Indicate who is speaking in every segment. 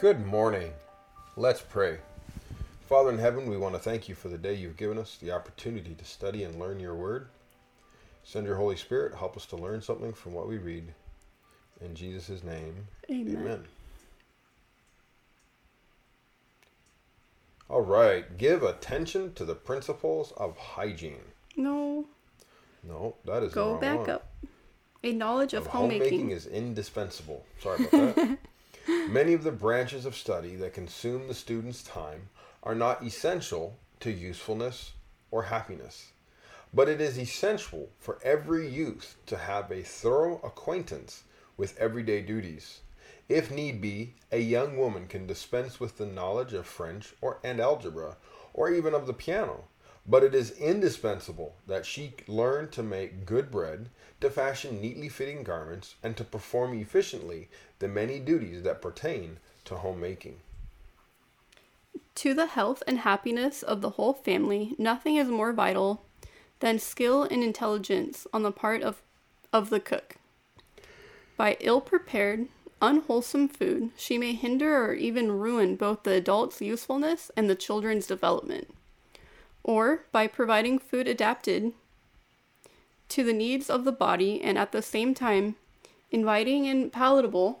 Speaker 1: Good morning. Let's pray. Father in heaven, we want to thank you for the day you've given us, the opportunity to study and learn your word. Send your Holy Spirit, help us to learn something from what we read. In Jesus' name,
Speaker 2: Amen.
Speaker 1: amen. All right, give attention to the principles of hygiene.
Speaker 2: No,
Speaker 1: No, that is
Speaker 2: go back
Speaker 1: one.
Speaker 2: up. A knowledge of,
Speaker 1: of
Speaker 2: homemaking.
Speaker 1: homemaking is indispensable. Sorry about that. Many of the branches of study that consume the student's time are not essential to usefulness or happiness, but it is essential for every youth to have a thorough acquaintance with everyday duties. If need be, a young woman can dispense with the knowledge of French or and algebra, or even of the piano, but it is indispensable that she learn to make good bread, to fashion neatly fitting garments, and to perform efficiently the many duties that pertain to homemaking.
Speaker 2: To the health and happiness of the whole family, nothing is more vital than skill and intelligence on the part of, of the cook. By ill prepared, unwholesome food, she may hinder or even ruin both the adult's usefulness and the children's development. Or by providing food adapted to the needs of the body and at the same time inviting and palatable,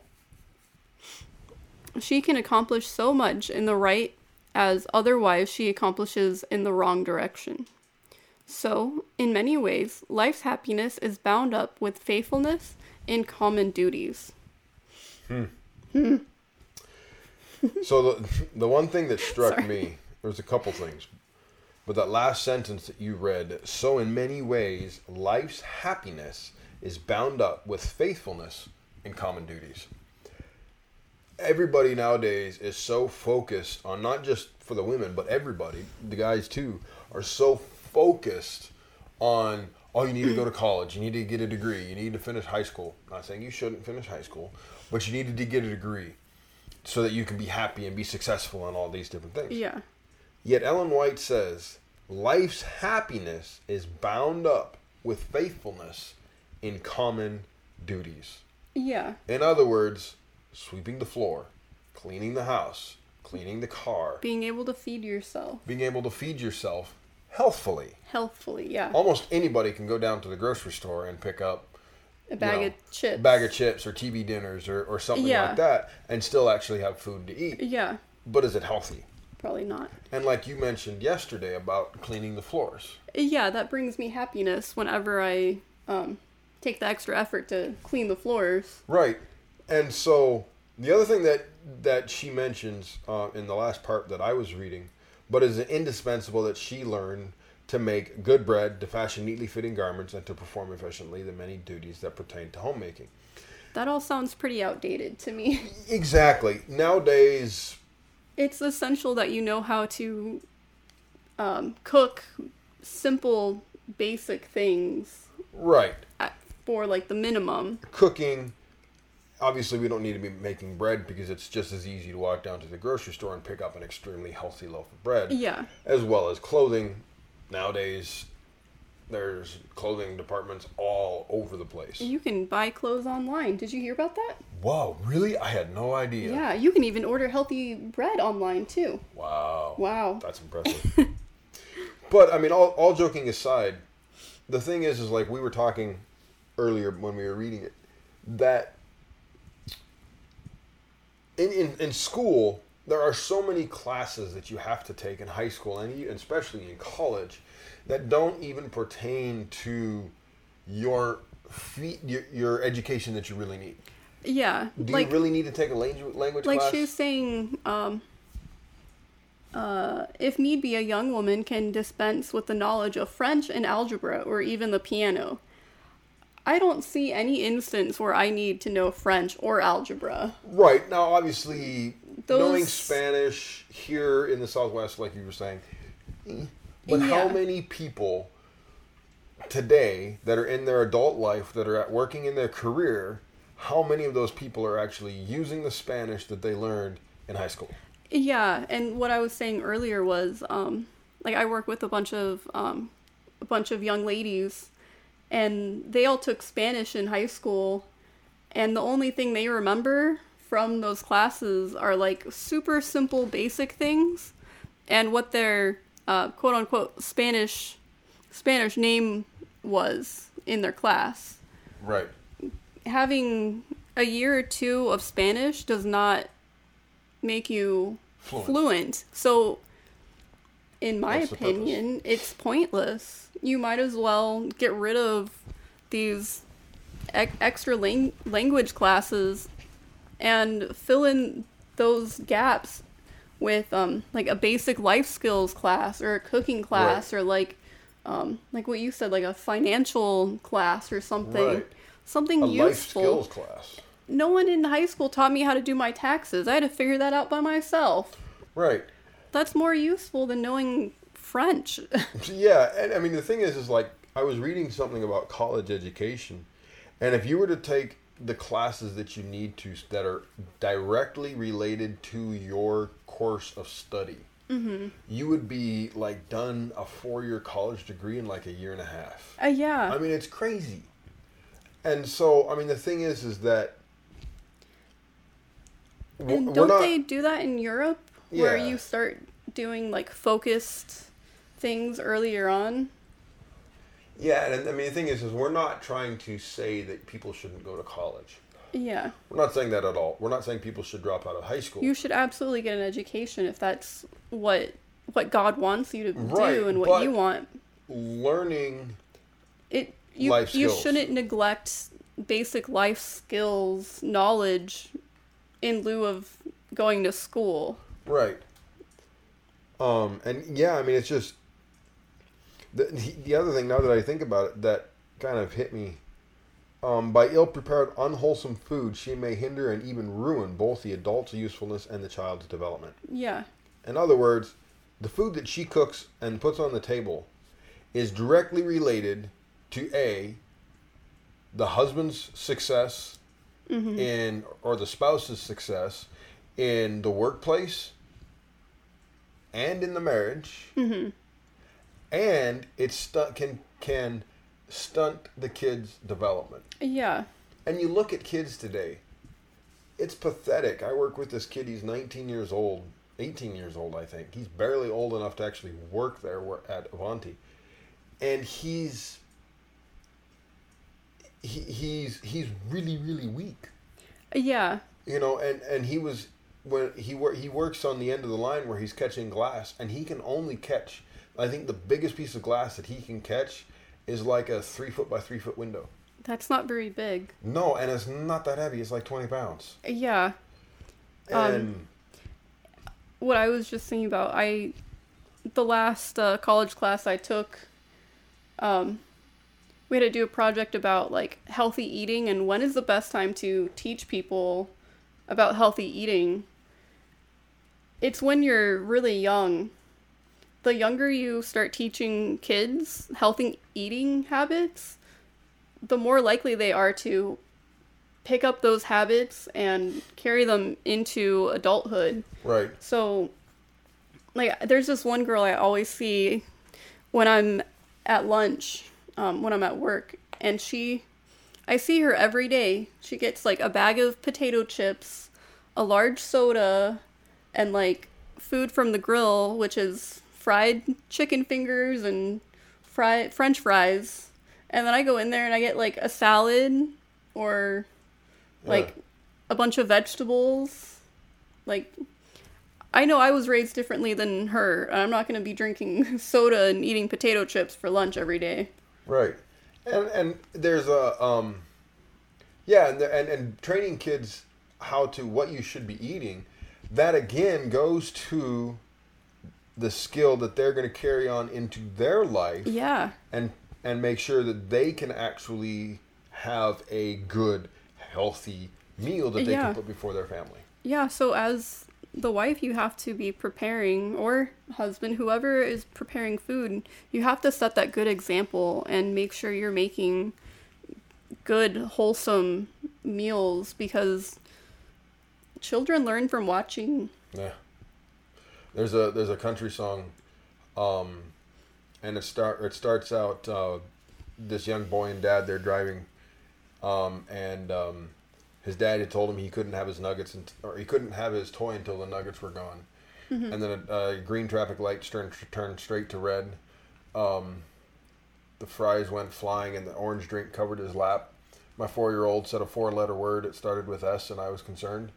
Speaker 2: she can accomplish so much in the right as otherwise she accomplishes in the wrong direction. So, in many ways, life's happiness is bound up with faithfulness in common duties. Hmm. Hmm.
Speaker 1: So the the one thing that struck
Speaker 2: Sorry.
Speaker 1: me, there's a couple things, but that last sentence that you read. So in many ways, life's happiness is bound up with faithfulness in common duties. Everybody nowadays is so focused on not just for the women, but everybody, the guys too, are so focused on oh you need to go to college, you need to get a degree, you need to finish high school. not saying you shouldn't finish high school, but you needed to get a degree so that you can be happy and be successful in all these different things.
Speaker 2: Yeah.
Speaker 1: Yet Ellen White says life's happiness is bound up with faithfulness in common duties.
Speaker 2: Yeah.
Speaker 1: In other words, sweeping the floor, cleaning the house, cleaning the car,
Speaker 2: Being able to feed yourself
Speaker 1: being able to feed yourself healthfully.
Speaker 2: healthfully. Yeah.
Speaker 1: Almost anybody can go down to the grocery store and pick up
Speaker 2: A bag
Speaker 1: know,
Speaker 2: of chips.
Speaker 1: bag of chips or TV dinners or, or something
Speaker 2: Yeah.
Speaker 1: like that and still actually have food to eat.
Speaker 2: Yeah.
Speaker 1: But is it healthy?
Speaker 2: Probably not.
Speaker 1: And like you mentioned yesterday about cleaning the floors.
Speaker 2: Yeah, that brings me happiness whenever I um, take the extra effort to clean the floors.
Speaker 1: Right. And so the other thing that that she mentions uh, in the last part that I was reading, but is indispensable that she learn to make good bread, to fashion neatly fitting garments, and to perform efficiently the many duties that pertain to homemaking.
Speaker 2: That all sounds pretty outdated to me.
Speaker 1: Exactly. Nowadays,
Speaker 2: it's essential that you know how to um, cook simple, basic things
Speaker 1: right.
Speaker 2: at, for like the minimum.
Speaker 1: Cooking. Obviously, we don't need to be making bread because it's just as easy to walk down to the grocery store and pick up an extremely healthy loaf of bread.
Speaker 2: Yeah.
Speaker 1: as well as clothing. Nowadays, there's clothing departments all over the place.
Speaker 2: You can buy clothes online. Did you hear about that?
Speaker 1: Wow, really? I had no idea.
Speaker 2: Yeah, you can even order healthy bread online too.
Speaker 1: Wow.
Speaker 2: Wow.
Speaker 1: That's impressive. but I mean, all, all joking aside, the thing is, is like we were talking earlier when we were reading it, that in, in, in school, there are so many classes that you have to take in high school and especially in college that don't even pertain to your your, your education that you really need.
Speaker 2: Yeah,
Speaker 1: Do
Speaker 2: like
Speaker 1: you really need to take a language language
Speaker 2: like
Speaker 1: class?
Speaker 2: she was saying, um, uh, if need be, a young woman can dispense with the knowledge of French and algebra or even the piano. I don't see any instance where I need to know French or algebra.
Speaker 1: Right now, obviously, knowing Spanish here in the Southwest, like you were saying, but how many people today that are in their adult life that are at working in their career? How many of those people are actually using the Spanish that they learned in high school?
Speaker 2: Yeah, and what I was saying earlier was, um, like I work with a bunch of um, a bunch of young ladies, and they all took Spanish in high school, and the only thing they remember from those classes are like super simple, basic things, and what their uh, quote unquote Spanish Spanish name was in their class.
Speaker 1: Right.
Speaker 2: Having a year or two of Spanish does not make you
Speaker 1: Fluent.
Speaker 2: fluent. So, in my
Speaker 1: What's
Speaker 2: opinion, it's pointless. You might as well get rid of these ex- extra lang- language classes and fill in those gaps with um, like a basic life skills class or a cooking class or like um, like what you said like a financial class or something
Speaker 1: Right.
Speaker 2: Something
Speaker 1: A life
Speaker 2: useful
Speaker 1: skills class.
Speaker 2: no one in high school taught me how to do my taxes. I had to figure that out by myself.
Speaker 1: Right.
Speaker 2: That's more useful than knowing French.
Speaker 1: Yeah, and I mean the thing is, is like I was reading something about college education, and if you were to take the classes that you need to that are directly related to your course of study, you would be like done a four-year college degree in like a year and a half.
Speaker 2: uh, yeah.
Speaker 1: I mean, it's crazy. And so, I mean, the thing is, is that
Speaker 2: and don't
Speaker 1: not-
Speaker 2: they do that in Europe where
Speaker 1: Yeah.
Speaker 2: you start doing like focused things earlier on?
Speaker 1: Yeah, and I mean, the thing is, is we're not trying to say that people shouldn't go to college.
Speaker 2: Yeah.
Speaker 1: We're not saying that at all. We're not saying people should drop out of high school.
Speaker 2: You should absolutely get an education if that's what what God wants you to
Speaker 1: Right,
Speaker 2: do and what you want.
Speaker 1: Learning,
Speaker 2: It you
Speaker 1: Life
Speaker 2: you shouldn't neglect basic life skills knowledge in lieu of going to school.
Speaker 1: right? Um, and yeah, I mean, it's just the the other thing. Now that I think about it, that kind of hit me. Um, by ill-prepared, unwholesome food, she may hinder and even ruin both the adult's usefulness and the child's development.
Speaker 2: Yeah.
Speaker 1: In other words, the food that she cooks and puts on the table is directly related to a the husband's success mm-hmm. in or the spouse's success in the workplace and in the marriage mm-hmm. and it stu- can can stunt the kid's development
Speaker 2: Yeah.
Speaker 1: and you look at kids today, it's pathetic. I work with this kid, he's 19 years old, 18 years old, I think. He's barely old enough to actually work there at Avanti. And he's he, he's he's really really weak.
Speaker 2: Yeah.
Speaker 1: You know, and and he was when he wor- he works on the end of the line where he's catching glass and he can only catch I think the biggest piece of glass that he can catch is like a 3 foot by 3 foot window.
Speaker 2: That's not very big.
Speaker 1: No, and it's not that heavy. It's like 20 pounds.
Speaker 2: Yeah. Um,
Speaker 1: And
Speaker 2: What I was just thinking about, I the last uh, college class I took, um, we had to do a project about like healthy eating and when is the best time to teach people about healthy eating. It's when you're really young. The younger you start teaching kids healthy eating habits, the more likely they are to pick up those habits and carry them into adulthood.
Speaker 1: right.
Speaker 2: So, like, there's this one girl I always see when I'm at lunch, um, when I'm at work, and she, I see her every day. She gets like a bag of potato chips, a large soda, and like food from the grill, which is fried chicken fingers and fried French fries. And then I go in there and I get like a salad or like a bunch of vegetables. Like I know I was raised differently than her. I'm not going to be drinking soda and eating potato chips for lunch every day.
Speaker 1: Right. And and there's a um yeah, and and and training kids how to what you should be eating, that again goes to the skill that they're going to carry on into their life
Speaker 2: Yeah.
Speaker 1: and and make sure that they can actually have a good healthy meal that they
Speaker 2: Yeah.
Speaker 1: can put before their family.
Speaker 2: Yeah, so as the wife, you have to be preparing, or husband, whoever is preparing food, you have to set that good example and make sure you're making good, wholesome meals because children learn from watching.
Speaker 1: Yeah. There's a there's a country song, um, and it start it starts out uh, this young boy and dad they're driving, um, and um, his dad had told him he couldn't have his nuggets and, or he couldn't have his toy until the nuggets were gone. And then a, a green traffic light turned turned straight to red. Um, the fries went flying, and the orange drink covered his lap. My four year old said a four letter word. It started with S, and I was concerned.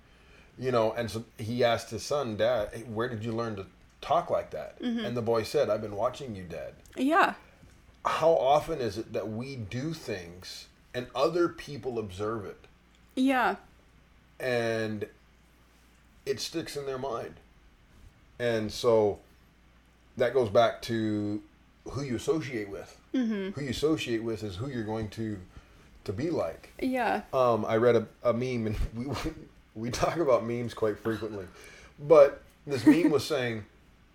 Speaker 1: You know, and so he asked his son, Dad, hey, where did you learn to talk like that? And the boy said, I've been watching you, Dad.
Speaker 2: Yeah.
Speaker 1: How often is it that we do things and other people observe it
Speaker 2: Yeah.
Speaker 1: and it sticks in their mind? And so that goes back to who you associate with. Mm-hmm. Who you associate with is who you're going to to be like.
Speaker 2: Yeah.
Speaker 1: Um, I read a, a meme, and we we talk about memes quite frequently, but this meme was saying,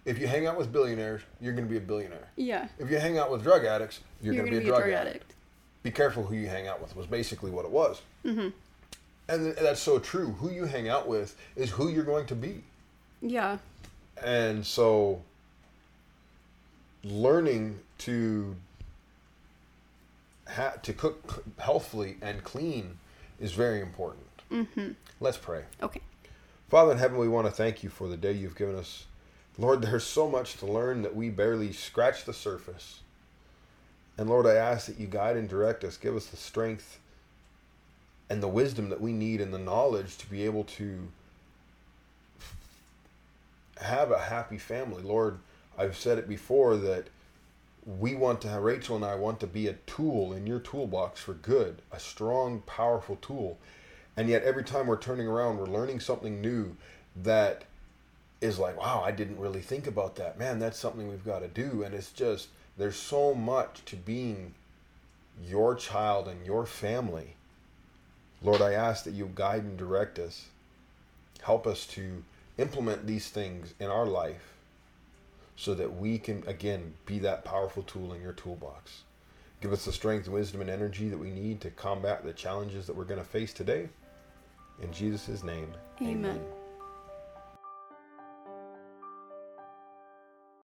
Speaker 1: if you hang out with billionaires, you're going to be a billionaire.
Speaker 2: Yeah.
Speaker 1: If you hang out with drug addicts, you're,
Speaker 2: You're,
Speaker 1: going to
Speaker 2: gonna
Speaker 1: be a drug, addict. Be careful who you hang out with. Was basically what it was. Mm-hmm. And that's so true. Who you hang out with is who you're going to be.
Speaker 2: Yeah.
Speaker 1: And so, learning to ha- to cook healthfully and clean is very important. Mm-hmm. Let's pray.
Speaker 2: Okay.
Speaker 1: Father in heaven, we want to thank you for the day you've given us. Lord, there's so much to learn that we barely scratch the surface. And Lord, I ask that you guide and direct us, give us the strength and the wisdom that we need and the knowledge to be able to have a happy family. Lord, I've said it before that we want to have, Rachel and I want to be a tool in your toolbox for good, a strong, powerful tool. And yet every time we're turning around, we're learning something new that is like, wow, I didn't really think about that. Man, that's something we've got to do. And it's just, there's so much to being your child and your family. Lord, I ask that you guide and direct us. Help us to implement these things in our life so that we can, again, be that powerful tool in your toolbox. Give us the strength, wisdom, and energy that we need to combat the challenges that we're going to face today. In Jesus' name,
Speaker 2: Amen.